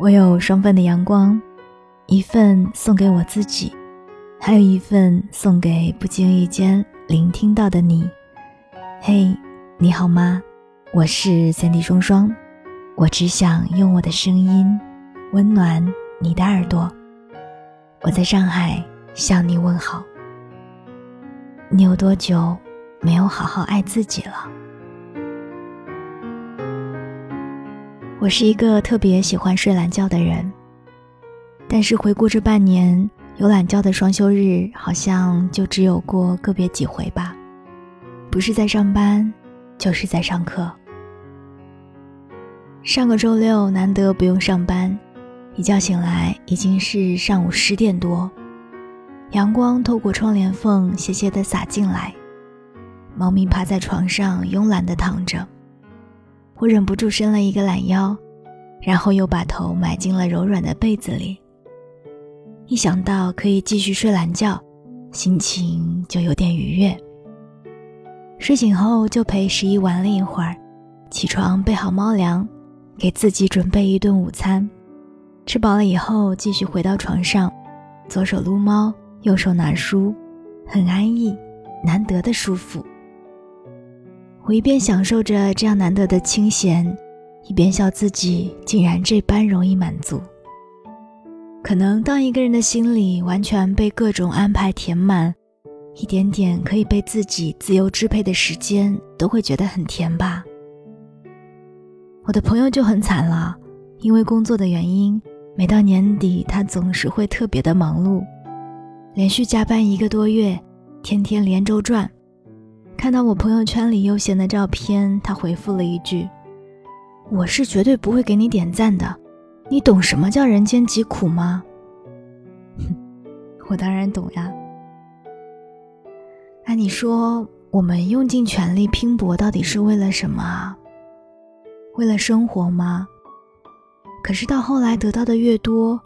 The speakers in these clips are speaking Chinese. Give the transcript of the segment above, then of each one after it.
我有双份的阳光，一份送给我自己，还有一份送给不经意间聆听到的你。嘿，你好吗？我是三 D 双双，我只想用我的声音温暖你的耳朵。我在上海向你问好。你有多久没有好好爱自己了？我是一个特别喜欢睡懒觉的人，但是回顾这半年有懒觉的双休日，好像就只有过个别几回吧。不是在上班，就是在上课。上个周六难得不用上班，一觉醒来已经是上午十点多，阳光透过窗帘缝斜斜的洒进来，猫咪趴在床上慵懒的躺着。我忍不住伸了一个懒腰，然后又把头埋进了柔软的被子里。一想到可以继续睡懒觉，心情就有点愉悦。睡醒后就陪十一玩了一会儿，起床备好猫粮，给自己准备一顿午餐。吃饱了以后，继续回到床上，左手撸猫，右手拿书，很安逸，难得的舒服。我一边享受着这样难得的清闲，一边笑自己竟然这般容易满足。可能当一个人的心里完全被各种安排填满，一点点可以被自己自由支配的时间，都会觉得很甜吧。我的朋友就很惨了，因为工作的原因，每到年底他总是会特别的忙碌，连续加班一个多月，天天连轴转。看到我朋友圈里悠闲的照片，他回复了一句：“我是绝对不会给你点赞的，你懂什么叫人间疾苦吗？”哼 我当然懂呀。那你说，我们用尽全力拼搏，到底是为了什么啊？为了生活吗？可是到后来得到的越多，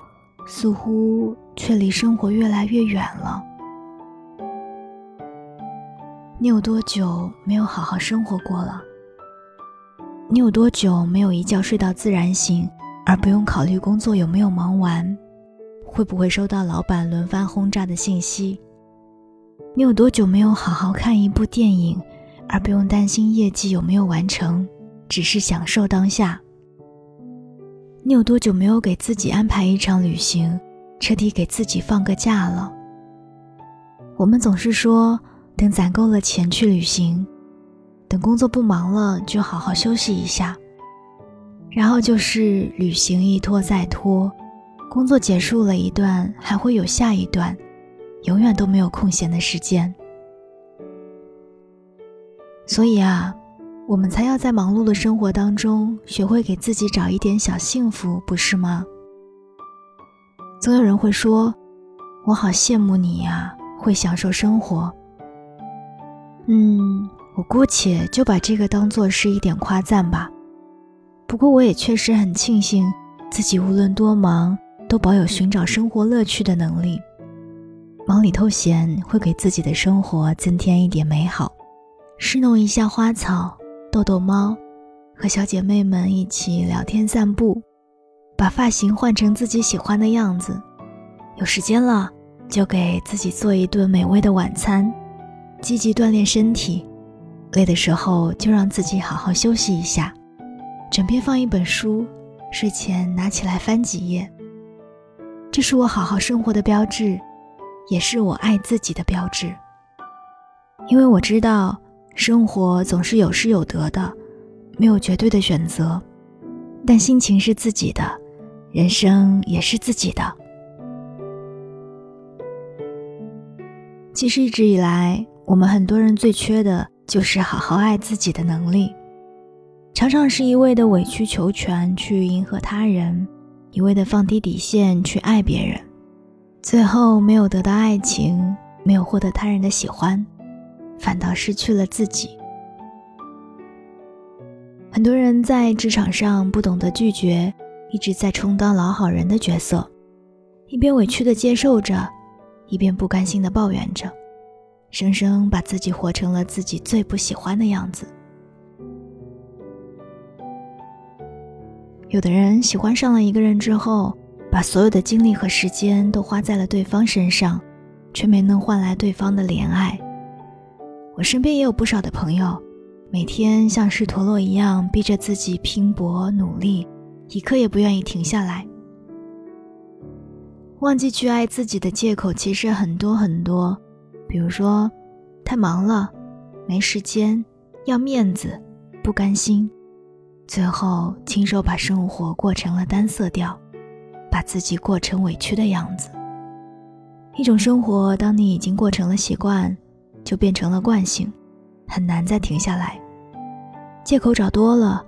似乎却离生活越来越远了。你有多久没有好好生活过了？你有多久没有一觉睡到自然醒，而不用考虑工作有没有忙完，会不会收到老板轮番轰炸的信息？你有多久没有好好看一部电影，而不用担心业绩有没有完成，只是享受当下？你有多久没有给自己安排一场旅行，彻底给自己放个假了？我们总是说。等攒够了钱去旅行，等工作不忙了就好好休息一下，然后就是旅行一拖再拖，工作结束了一段还会有下一段，永远都没有空闲的时间。所以啊，我们才要在忙碌的生活当中学会给自己找一点小幸福，不是吗？总有人会说：“我好羡慕你呀，会享受生活。”嗯，我姑且就把这个当做是一点夸赞吧。不过我也确实很庆幸，自己无论多忙，都保有寻找生活乐趣的能力。忙里偷闲，会给自己的生活增添一点美好。侍弄一下花草，逗逗猫，和小姐妹们一起聊天散步，把发型换成自己喜欢的样子。有时间了，就给自己做一顿美味的晚餐。积极锻炼身体，累的时候就让自己好好休息一下。枕边放一本书，睡前拿起来翻几页。这是我好好生活的标志，也是我爱自己的标志。因为我知道，生活总是有失有得的，没有绝对的选择。但心情是自己的，人生也是自己的。其实一直以来。我们很多人最缺的就是好好爱自己的能力，常常是一味的委曲求全去迎合他人，一味的放低底线去爱别人，最后没有得到爱情，没有获得他人的喜欢，反倒失去了自己。很多人在职场上不懂得拒绝，一直在充当老好人的角色，一边委屈的接受着，一边不甘心的抱怨着。生生把自己活成了自己最不喜欢的样子。有的人喜欢上了一个人之后，把所有的精力和时间都花在了对方身上，却没能换来对方的怜爱。我身边也有不少的朋友，每天像是陀螺一样逼着自己拼搏努力，一刻也不愿意停下来。忘记去爱自己的借口其实很多很多，比如说，太忙了，没时间，要面子，不甘心。最后，亲手把生活过成了单色调，把自己过成委屈的样子。一种生活，当你已经过成了习惯，就变成了惯性，很难再停下来。借口找多了，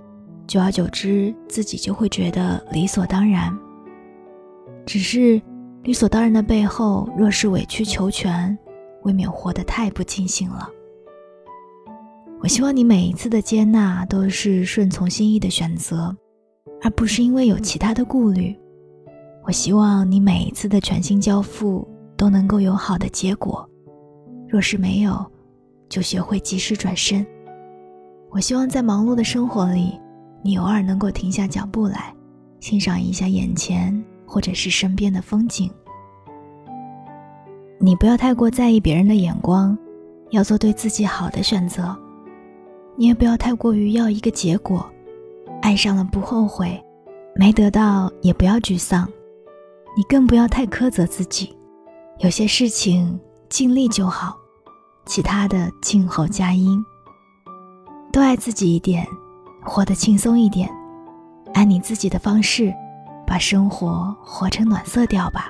久而久之，自己就会觉得理所当然。只是，理所当然的背后，若是委曲求全，未免活得太不尽兴了。我希望你每一次的接纳都是顺从心意的选择，而不是因为有其他的顾虑。我希望你每一次的全心交付都能够有好的结果，若是没有，就学会及时转身。我希望在忙碌的生活里，你偶尔能够停下脚步来，欣赏一下眼前或者是身边的风景。你不要太过在意别人的眼光，要做对自己好的选择。你也不要太过于要一个结果，爱上了不后悔，没得到也不要沮丧。你更不要太苛责自己，有些事情尽力就好，其他的静候佳音。多爱自己一点，活得轻松一点，按你自己的方式，把生活活成暖色调吧。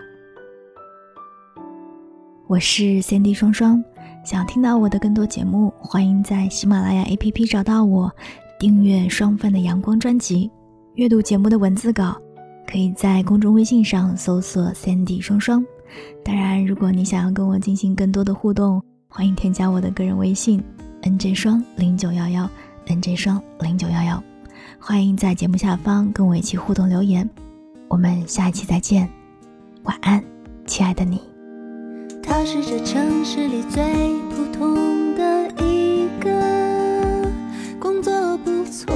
我是 Cindy 双双。想听到我的更多节目，欢迎在喜马拉雅 APP 找到我，订阅双份的阳光专辑，阅读节目的文字稿，可以在公众微信上搜索 Sandy 双双。当然，如果你想要跟我进行更多的互动，欢迎添加我的个人微信 nj 双零九幺幺 nj 双零九幺幺，欢迎在节目下方跟我一起互动留言。我们下一期再见，晚安，亲爱的你。他是这城市里最普通的一个，工作不错，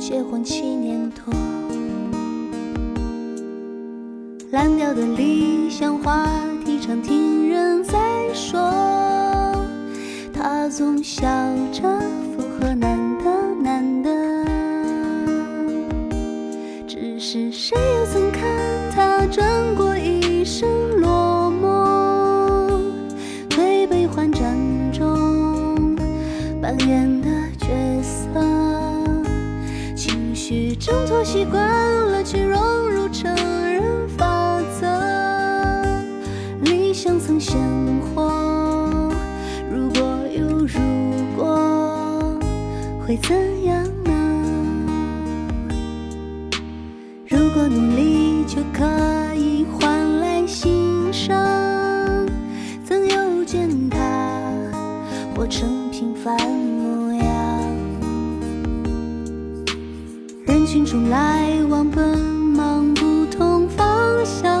结婚七年多，烂掉的理想话题常听人在说，他总笑着附和难得难得，只是谁又曾看他转过扮演的角色，情绪挣脱习惯了，去融入成人法则。理想曾鲜活，如果有如果，会怎样呢？如果努力就可以换来欣赏，怎又见他活成？平凡模样，人群中来往奔忙不同方向，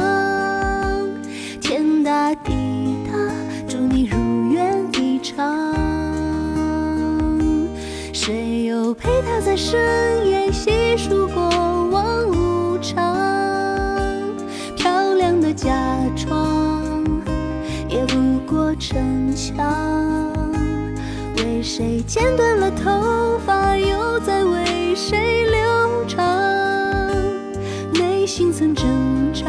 天大地大，祝你如愿以偿。谁又陪他在深夜细数过往无常？漂亮的假装，也不过逞强。谁剪断了头发，又在为谁留长？内心曾挣扎，